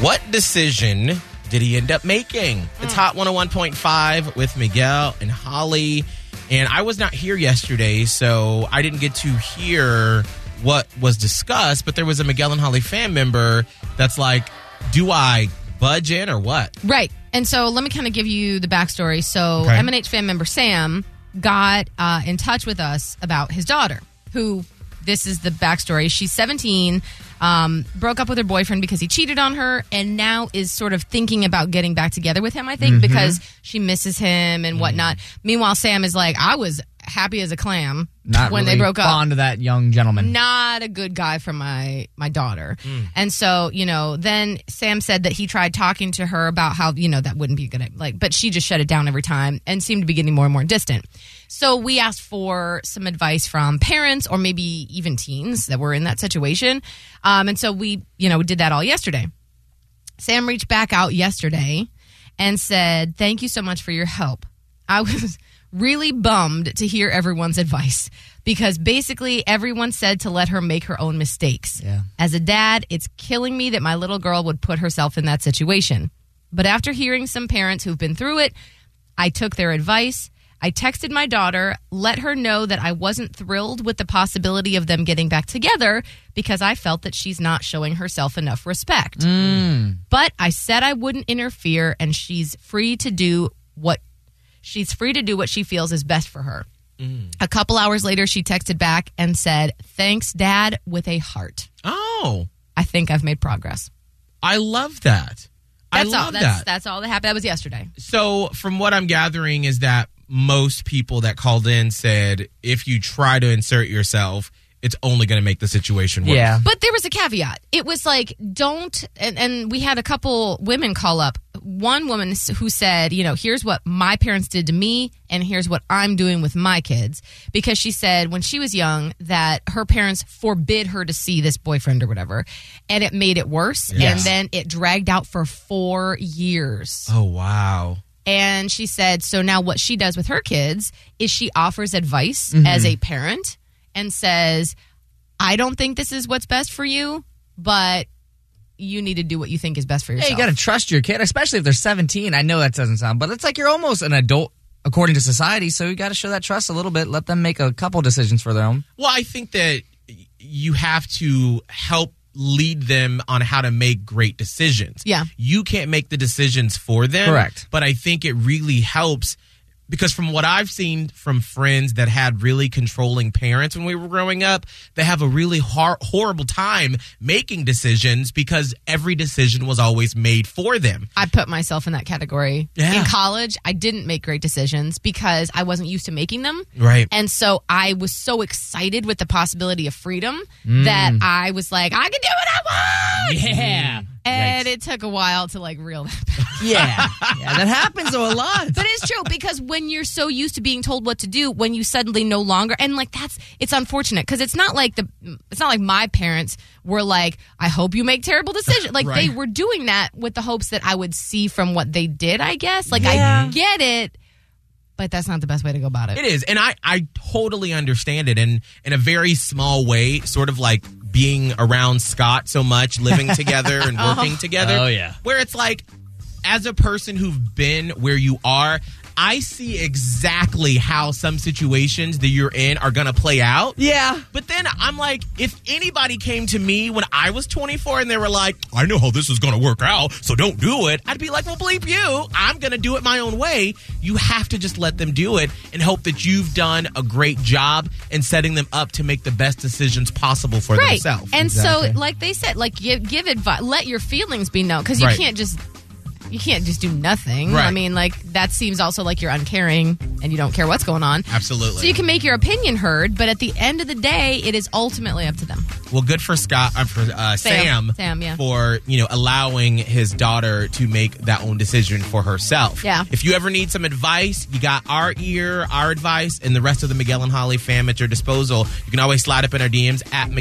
What decision did he end up making? It's Hot 101.5 with Miguel and Holly. And I was not here yesterday, so I didn't get to hear what was discussed, but there was a Miguel and Holly fan member that's like, do I budge in or what? Right. And so let me kind of give you the backstory. So Okay. MNH fan member Sam got uh, in touch with us about his daughter, who this is the backstory. She's 17, um, broke up with her boyfriend because he cheated on her, and now is sort of thinking about getting back together with him, I think, because she misses him and whatnot. Meanwhile, Sam is like, I was happy as a clam Not when really they broke up fond of that young gentleman. not a good guy for my my daughter. And so, you know, then Sam said that he tried talking to her about how, you know, that wouldn't be a good like but she just shut it down every time and seemed to be getting more and more distant. So we asked for some advice from parents or maybe even teens that were in that situation. Um, and so we, you know, did that all yesterday. Sam reached back out yesterday and said, Thank you so much for your help. I was really bummed to hear everyone's advice because basically everyone said to let her make her own mistakes. Yeah. As a dad, it's killing me that my little girl would put herself in that situation. But after hearing some parents who've been through it, I took their advice. I texted my daughter, let her know that I wasn't thrilled with the possibility of them getting back together because I felt that she's not showing herself enough respect. Mm. But I said I wouldn't interfere and she's free to do what she's free to do what she feels is best for her. Mm. A couple hours later she texted back and said, "Thanks dad" with a heart. Oh, I think I've made progress. I love that. I That's all. love That's that. that's all that happened. That was yesterday. So, from what I'm gathering, is that most people that called in said if you try to insert yourself, it's only going to make the situation worse. Yeah. But there was a caveat. It was like, don't, and, and we had a couple women call up. One woman who said, you know, here's what my parents did to me, and here's what I'm doing with my kids. Because she said when she was young that her parents forbid her to see this boyfriend or whatever, and it made it worse. And then it dragged out for four years. Oh wow. And she said, so now what she does with her kids is she offers advice Mm-hmm. as a parent and says, I don't think this is what's best for you, but you need to do what you think is best for Yeah, yourself. you got to trust your kid, especially if they're 17. I know that doesn't sound, but it's like you're almost an adult according to society. So you got to show that trust a little bit. Let them make a couple decisions for their own. Well, I think that you have to help lead them on how to make great decisions. Yeah. You can't make the decisions for them. Correct. But I think it really helps because from what I've seen from friends that had really controlling parents when we were growing up, they have a really hor- horrible time making decisions because every decision was always made for them. I put myself in that category. Yeah. In college, I didn't make great decisions because I wasn't used to making them. Right. And so I was so excited with the possibility of freedom Mm. that I was like, I can do what I want. Yeah. And it took a while to like reel that back. Yeah. yeah. That happens a lot. But it's true because when you're so used to being told what to do, when you suddenly no longer, and like that's, it's unfortunate because it's not like the, it's not like my parents were like, I hope you make terrible decisions. Like they were doing that with the hopes that I would see from what they did, I guess. Like Yeah. I get it, but that's not the best way to go about it. It is, and I I totally understand it, and in a very small way, sort of like being around Scott so much, living together and working oh. together. Oh, yeah. where it's like, as a person who've been where you are. I see exactly how some situations that you're in are going to play out. Yeah. But then I'm like, if anybody came to me when I was 24 and they were like, I know how this is going to work out, so don't do it, I'd be like, well, bleep you. I'm going to do it my own way. You have to just let them do it and hope that you've done a great job in setting them up to make the best decisions possible for Right. themselves. And Exactly. so, like they said, like give, give advice, let your feelings be known because you Right. can't just you can't just do nothing. Right. I mean, like that seems also like you're uncaring and you don't care what's going on. Absolutely. So you can make your opinion heard, but at the end of the day, it is ultimately up to them. Well, good for Scott, uh, for uh, Sam. Sam, Sam, yeah. for you know allowing his daughter to make that own decision for herself. Yeah. If you ever need some advice, you got our ear, our advice, and the rest of the Miguel and Holly fam at your disposal. You can always slide up in our DMs at